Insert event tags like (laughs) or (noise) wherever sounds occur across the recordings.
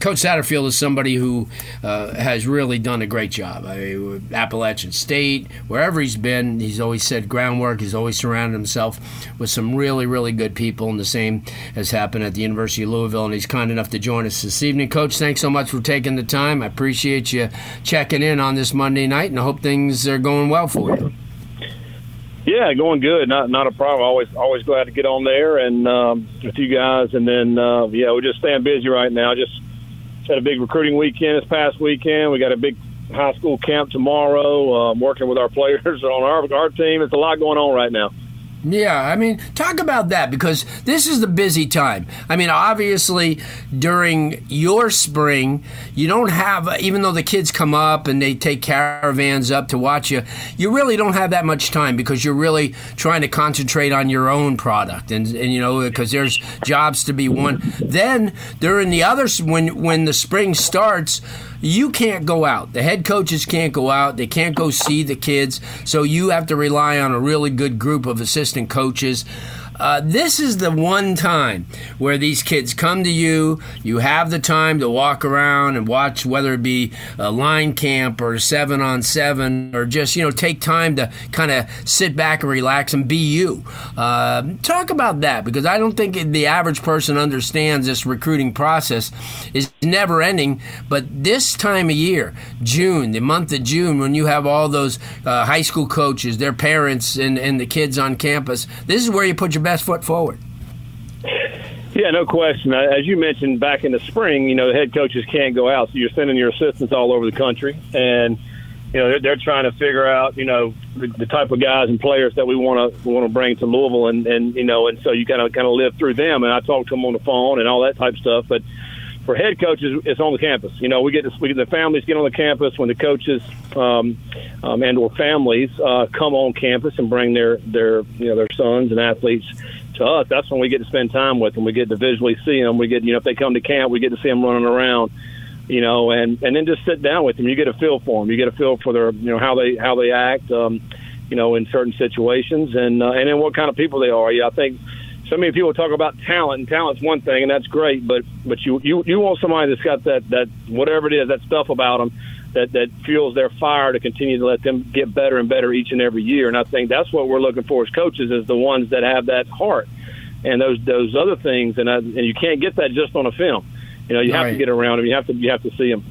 Coach Satterfield is somebody who uh, has really done a great job. I mean, Appalachian State, wherever he's been, he's always said groundwork. He's always surrounded himself with some really, really good people, and the same has happened at the University of Louisville. And he's kind enough to join us this evening. Coach, thanks so much for taking the time. I appreciate you checking in on this Monday night, and I hope things are going well for you. Yeah, going good. Not not a problem. Always always glad to get on there and um, with you guys. And then uh, yeah, we're just staying busy right now. Just had a big recruiting weekend this past weekend. We got a big high school camp tomorrow. Um, working with our players (laughs) on our our team. It's a lot going on right now. Yeah, I mean, talk about that because this is the busy time. I mean, obviously, during your spring, you don't have, even though the kids come up and they take caravans up to watch you, you really don't have that much time because you're really trying to concentrate on your own product. And, and you know, because there's jobs to be won. Then during the other, when, when the spring starts, you can't go out. The head coaches can't go out. They can't go see the kids. So you have to rely on a really good group of assistant coaches. Uh, this is the one time where these kids come to you. You have the time to walk around and watch, whether it be a line camp or seven on seven, or just you know take time to kind of sit back and relax and be you. Uh, talk about that because I don't think the average person understands this recruiting process is never ending. But this time of year, June, the month of June, when you have all those uh, high school coaches, their parents, and, and the kids on campus, this is where you put your best foot forward. Yeah, no question. Uh, as you mentioned back in the spring, you know, the head coaches can't go out, so you're sending your assistants all over the country, and you know they're, they're trying to figure out, you know, the, the type of guys and players that we want to want to bring to Louisville, and and you know, and so you kind of kind of live through them. And I talk to them on the phone and all that type of stuff, but for head coaches, it's on the campus. You know, we get, to, we get the families get on the campus when the coaches um, um, and or families uh, come on campus and bring their their you know their sons and athletes to us. That's when we get to spend time with them. We get to visually see them. We get you know if they come to camp, we get to see them running around. You know, and and then just sit down with them. You get a feel for them. You get a feel for their you know how they how they act. Um, you know, in certain situations, and uh, and then what kind of people they are. Yeah, I think so many people talk about talent, and talent's one thing, and that's great. But but you you you want somebody that's got that that whatever it is that stuff about them that that fuels their fire to continue to let them get better and better each and every year. And I think that's what we're looking for as coaches is the ones that have that heart and those those other things. And I, and you can't get that just on a film. You know, you have to get around them. You have to you have to see them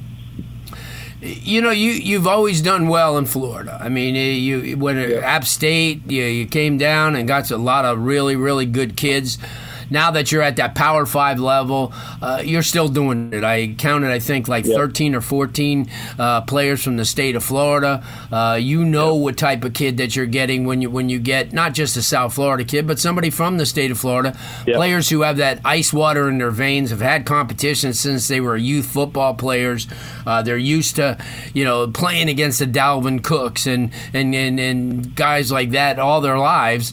you know, you you've always done well in Florida. I mean, eh, you when yeah. App State, you, you came down and got a lot of really really good kids now that you're at that Power Five level, uh, you're still doing it. I counted, I think, like yep. 13 or 14 uh, players from the state of Florida. Uh, you know yep. what type of kid that you're getting when you when you get not just a South Florida kid, but somebody from the state of Florida. Yep. Players who have that ice water in their veins have had competition since they were youth football players. Uh, they're used to, you know, playing against the Dalvin Cooks and and, and, and guys like that all their lives.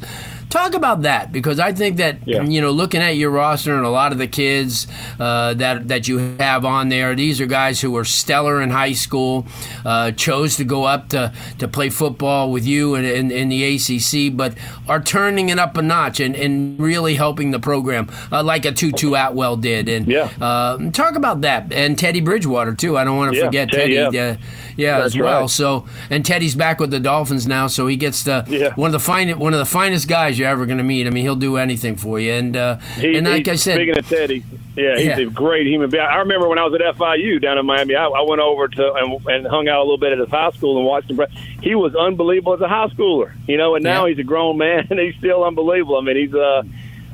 Talk about that because I think that yeah. you know, looking at your roster and a lot of the kids uh, that that you have on there, these are guys who were stellar in high school, uh, chose to go up to, to play football with you in, in, in, the ACC, but are turning it up a notch and, and really helping the program, uh, like a Tutu Atwell did. And yeah. Uh, talk about that and Teddy Bridgewater too. I don't want to yeah, forget Teddy. Teddy yeah, uh, yeah as well. Right. So and Teddy's back with the Dolphins now, so he gets the one of the fine one of the finest guys you're ever going to meet. I mean, he'll do anything for you. And uh, he, and like I said, speaking of Teddy, yeah, he's yeah. a great human being. I remember when I was at FIU down in Miami, I, I went over to and, and, hung out a little bit at his high school and watched him. He was unbelievable as a high schooler, you know, and now yeah. he's a grown man (laughs) and he's still unbelievable. I mean, he's uh,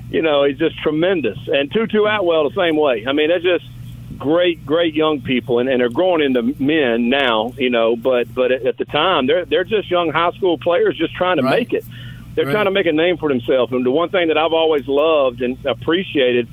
you know, he's just tremendous. And Tutu Atwell the same way. I mean, they're just great, great young people, and, and they're growing into men now, you know. But but at the time, they're they're just young high school players just trying to right. make it. They're right. trying to make a name for themselves. And the one thing that I've always loved and appreciated,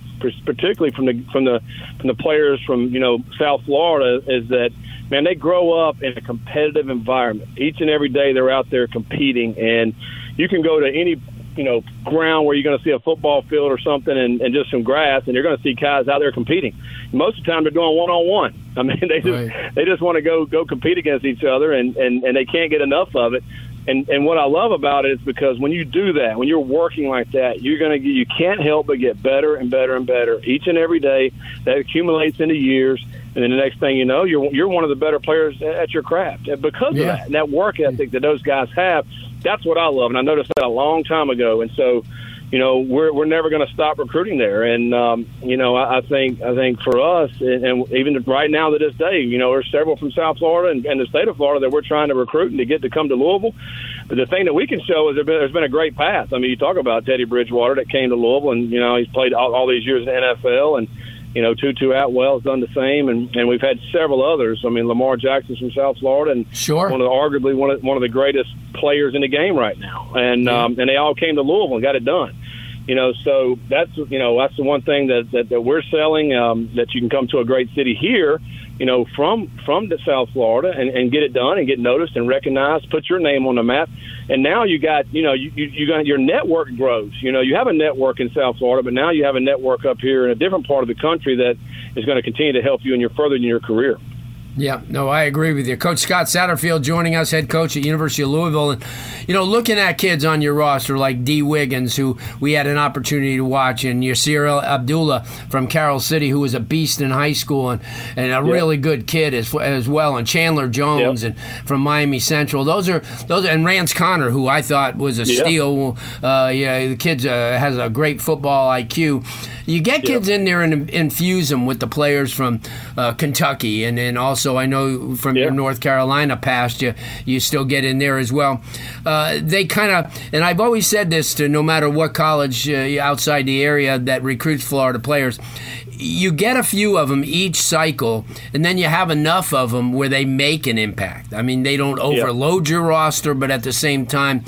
particularly from the from the from the players from you know South Florida, is that man they grow up in a competitive environment. Each and every day they're out there competing, and you can go to any you know ground where you're going to see a football field or something and, and just some grass, and you're going to see guys out there competing. Most of the time they're doing one on one. I mean, (laughs) they just right. they just want to go go compete against each other, and and and they can't get enough of it. And and what I love about it is because when you do that, when you're working like that, you're gonna get, you can't help but get better and better and better each and every day. That accumulates into years, and then the next thing you know, you're you're one of the better players at your craft and because yeah. of that. And that work ethic that those guys have, that's what I love. And I noticed that a long time ago. And so you know we're we're never going to stop recruiting there. And um, you know I, I think I think for us, and, and even right now to this day, you know there's several from South Florida and, and the state of Florida that we're trying to recruit and to get to come to Louisville. But the thing that we can show is there been, there's been a great path. I mean, you talk about Teddy Bridgewater that came to Louisville, and you know he's played all, all these years in the NFL and you know, Tutu Atwell's done the same, and, and we've had several others. I mean, Lamar Jackson's from South Florida, and sure, one of the, arguably one of one of the greatest players in the game right now. And yeah. um, and they all came to Louisville and got it done you know, so that's you know that's the one thing that that, that we're selling um, that you can come to a great city here, you know, from from the South Florida and, and get it done and get noticed and recognized, put your name on the map, and now you got you know you you, you got your network grows. You know, you have a network in South Florida, but now you have a network up here in a different part of the country that is going to continue to help you in your further in your career. Yeah, no, I agree with you. Coach Scott Satterfield joining us, head coach at University of Louisville, and you know, looking at kids on your roster like Dee Wiggins, who we had an opportunity to watch, and Yasir Abdullah from Carol City, who was a beast in high school and, and a really good kid as, as well, and Chandler Jones and from Miami Central. Those are those, and Rance Connor, who I thought was a steal. Uh, yeah, the kid uh, has a great football IQ. You get kids in there and infuse them with the players from uh, Kentucky, and then also I know from your North Carolina past, you you still get in there as well. Uh, they kind of, and I've always said this to no matter what college uh, outside the area that recruits Florida players you get a few of them each cycle, and then you have enough of them where they make an impact. I mean, they don't overload your roster, but at the same time,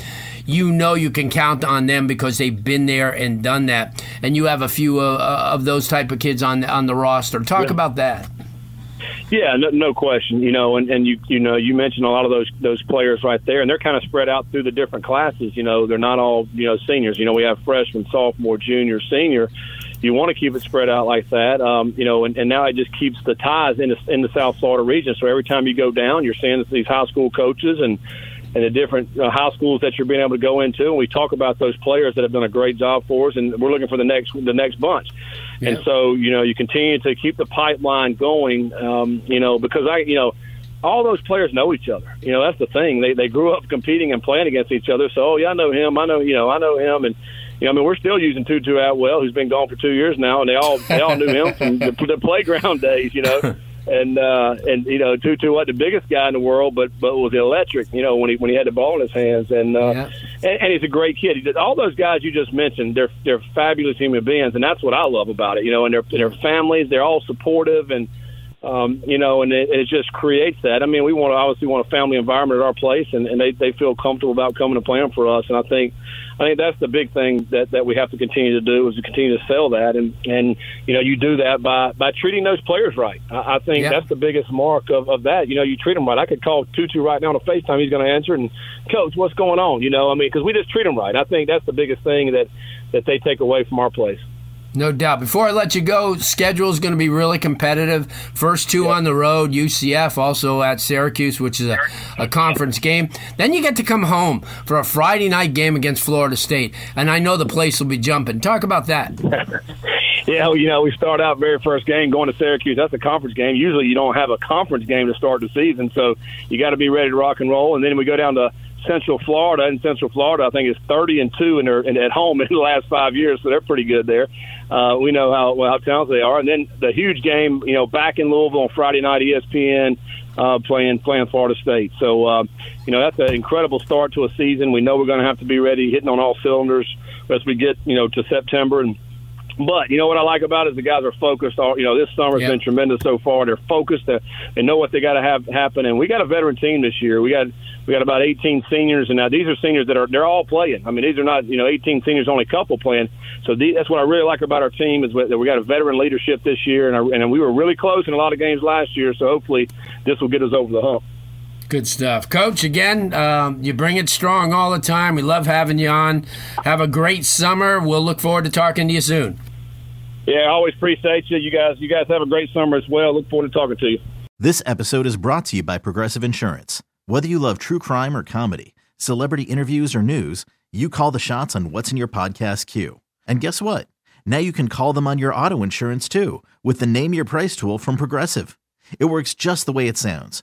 you know you can count on them because they've been there and done that. And you have a few uh, of those type of kids on on the roster. Talk yeah. about that. Yeah, no, no, question. You know, and, and you you know you mentioned a lot of those those players right there, and they're kind of spread out through the different classes. You know, they're not all you know seniors. You know, we have freshman, sophomore, junior, senior. You want to keep it spread out like that, um, you know, and, and now it just keeps the ties in the, in the South Florida region. So every time you go down, you're seeing these high school coaches and and the different uh, high schools that you're being able to go into. And we talk about those players that have done a great job for us, and we're looking for the next the next bunch. Yeah. And so you know you continue to keep the pipeline going. Um, you know because I you know all those players know each other. You know that's the thing. They they grew up competing and playing against each other. So oh yeah, I know him. I know you know I know him and. You know, I mean, we're still using Tutu Atwell, who's been gone for two years now, and they all they all knew him from the, the playground (laughs) days. You know, (laughs) and uh, and you know Tutu wasn't the biggest guy in the world, but but was electric. You know when he when he had the ball in his hands, and uh, yeah. and, and he's a great kid. He did, all those guys you just mentioned, they're they're fabulous human beings, and that's what I love about it. You know, and their their families, they're all supportive, and um, you know, and it, it just creates that. I mean, we want to obviously want a family environment at our place, and, and they they feel comfortable about coming and playing for us, and I think I think that's the big thing that, that we have to continue to do is to continue to sell that, and and you know you do that by by treating those players right. I, I think that's the biggest mark of, of that. You know, you treat them right. I could call Tutu right now on a FaceTime. He's going to answer and coach, what's going on? You know, I mean, because we just treat them right. I think that's the biggest thing that that they take away from our place. No doubt. Before I let you go, schedule is going to be really competitive. First two yep. on the road, UCF, also at Syracuse, which is a, a conference game. Then you get to come home for a Friday night game against Florida State, and I know the place will be jumping. Talk about that. (laughs) yeah, well, you know, we start out very first game going to Syracuse. That's a conference game. Usually, you don't have a conference game to start the season, so you got to be ready to rock and roll. And then we go down to Central Florida, and Central Florida, I think, is 30 and two in their in, at home (laughs) in the last five years, so they're pretty good there. Uh, we know how how talented they are, and then the huge game, you know, back in Louisville on Friday night, ESPN uh, playing playing Florida State. So, uh, you know, that's an incredible start to a season. We know we're going to have to be ready, hitting on all cylinders as we get, you know, to September and but you know what I like about it is the guys are focused. All you know, this summer's yep. been tremendous so far. They're focused. They, they know what they got to have happen. And we got a veteran team this year. We got we got about 18 seniors, and now these are seniors that are they're all playing. I mean, these are not you know 18 seniors, only a couple playing. So the, that's what I really like about our team is that we got a veteran leadership this year, and I, and we were really close in a lot of games last year. So hopefully this will get us over the hump. Good stuff. Coach, again, um, you bring it strong all the time. We love having you on. Have a great summer. We'll look forward to talking to you soon. Yeah, I always appreciate you. You guys, you guys have a great summer as well. Look forward to talking to you. This episode is brought to you by Progressive Insurance. Whether you love true crime or comedy, celebrity interviews or news, you call the shots on what's in your podcast queue. And guess what? Now you can call them on your auto insurance too with the Name Your Price tool from Progressive. It works just the way it sounds.